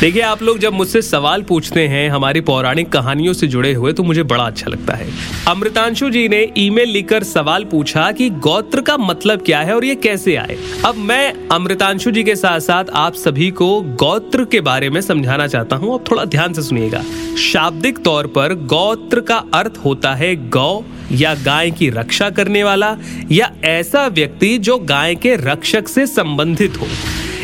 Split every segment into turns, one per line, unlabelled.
देखिए, आप लोग जब मुझसे सवाल पूछते हैं हमारी पौराणिक कहानियों से जुड़े हुए तो मुझे बड़ा अच्छा लगता है। अमृतांशु जी ने ईमेल लिखकर सवाल पूछा कि गोत्र का मतलब क्या है और ये कैसे आए? अब मैं अमृतांशु जी के साथ साथ आप सभी को गोत्र के बारे में समझाना चाहता हूँ। अब थोड़ा ध्यान से सुनिएगा। शाब्दिक तौर पर गोत्र का अर्थ होता है गौ या गाय की रक्षा करने वाला या ऐसा व्यक्ति जो गाय के रक्षक से संबंधित हो।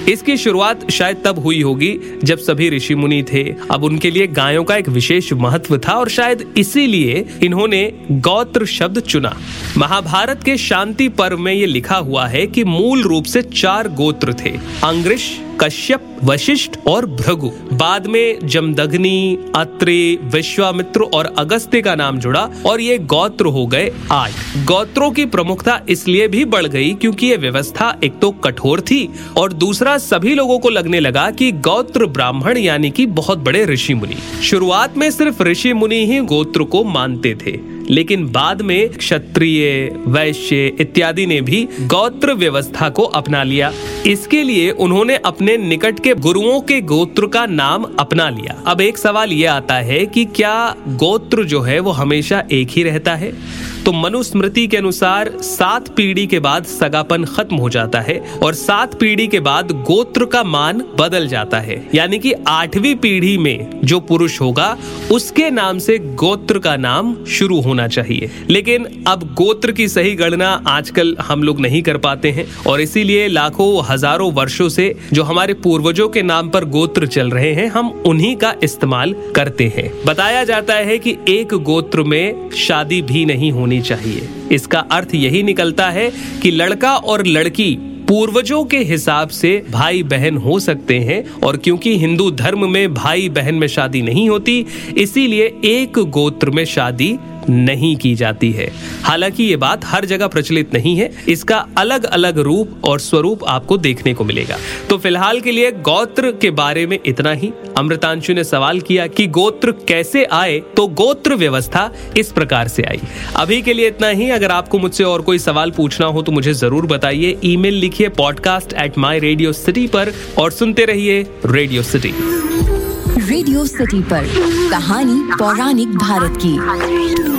इसकी शुरुआत शायद तब हुई होगी जब सभी ऋषि मुनि थे। अब उनके लिए गायों का एक विशेष महत्व था और शायद इसीलिए इन्होंने गौत्र शब्द चुना। महाभारत के शांति पर्व में ये लिखा हुआ है कि मूल रूप से चार गोत्र थे, अंग्रिश, कश्यप, वशिष्ठ और भृगु। बाद में जमदग्नि, अत्रि, विश्वामित्र और अगस्त्य का नाम जुड़ा और ये गोत्र हो गए आठ। गोत्रों की प्रमुखता इसलिए भी बढ़ गई क्योंकि ये व्यवस्था एक तो कठोर थी और दूसरा सभी लोगों को लगने लगा कि गोत्र ब्राह्मण यानी कि बहुत बड़े ऋषि मुनि। शुरुआत में सिर्फ़ ऋषि मुनि ही गोत्र को मानते थे। लेकिन बाद में क्षत्रिय, वैश्य इत्यादि ने भी गोत्र व्यवस्था को अपना लिया। इसके लिए उन्होंने अपने निकट के गुरुओं के गोत्र का नाम अपना लिया। अब एक सवाल ये आता है कि क्या गोत्र जो है वो हमेशा एक ही रहता है? तो मनुस्मृति के अनुसार सात पीढ़ी के बाद सगापन खत्म हो जाता है और सात पीढ़ी के बाद गोत्र का मान बदल जाता है। यानी कि आठवीं पीढ़ी में जो पुरुष होगा, उसके नाम से गोत्र का नाम शुरू होना चाहिए। लेकिन अब गोत्र की सही गणना आजकल हम लोग नहीं कर पाते हैं और इसीलिए लाखों, हज़ारों वर्षों से जो हमारे पूर्वजों के नाम पर गोत्र चल रहे हैं, हम उन्हीं का इस्तेमाल करते हैं। बताया जाता है कि एक गोत्र में शादी भी नहीं होनी होनी चाहिए। इसका अर्थ यही निकलता है कि लड़का और लड़की पूर्वजों के हिसाब से भाई बहन हो सकते हैं और क्योंकि हिंदू धर्म में भाई बहन में शादी नहीं होती, इसीलिए एक गोत्र में शादी नहीं की जाती है। हालाँकि ये बात हर जगह प्रचलित नहीं है, इसका अलग अलग रूप और स्वरूप आपको देखने को मिलेगा। तो फ़िलहाल के लिए गोत्र के बारे में इतना ही। अमृतांशु ने सवाल किया कि गोत्र कैसे आए तो गोत्र व्यवस्था इस प्रकार से आई? अभी के लिए इतना ही। अगर आपको मुझसे और कोई सवाल पूछना हो तो मुझे ज़रूर बताइए। ईमेल लिखिए podcast at my radio city पर और सुनते रहिए रेडियो सिटी
रेडियो सिटी पर, कहानी पौराणिक भारत की।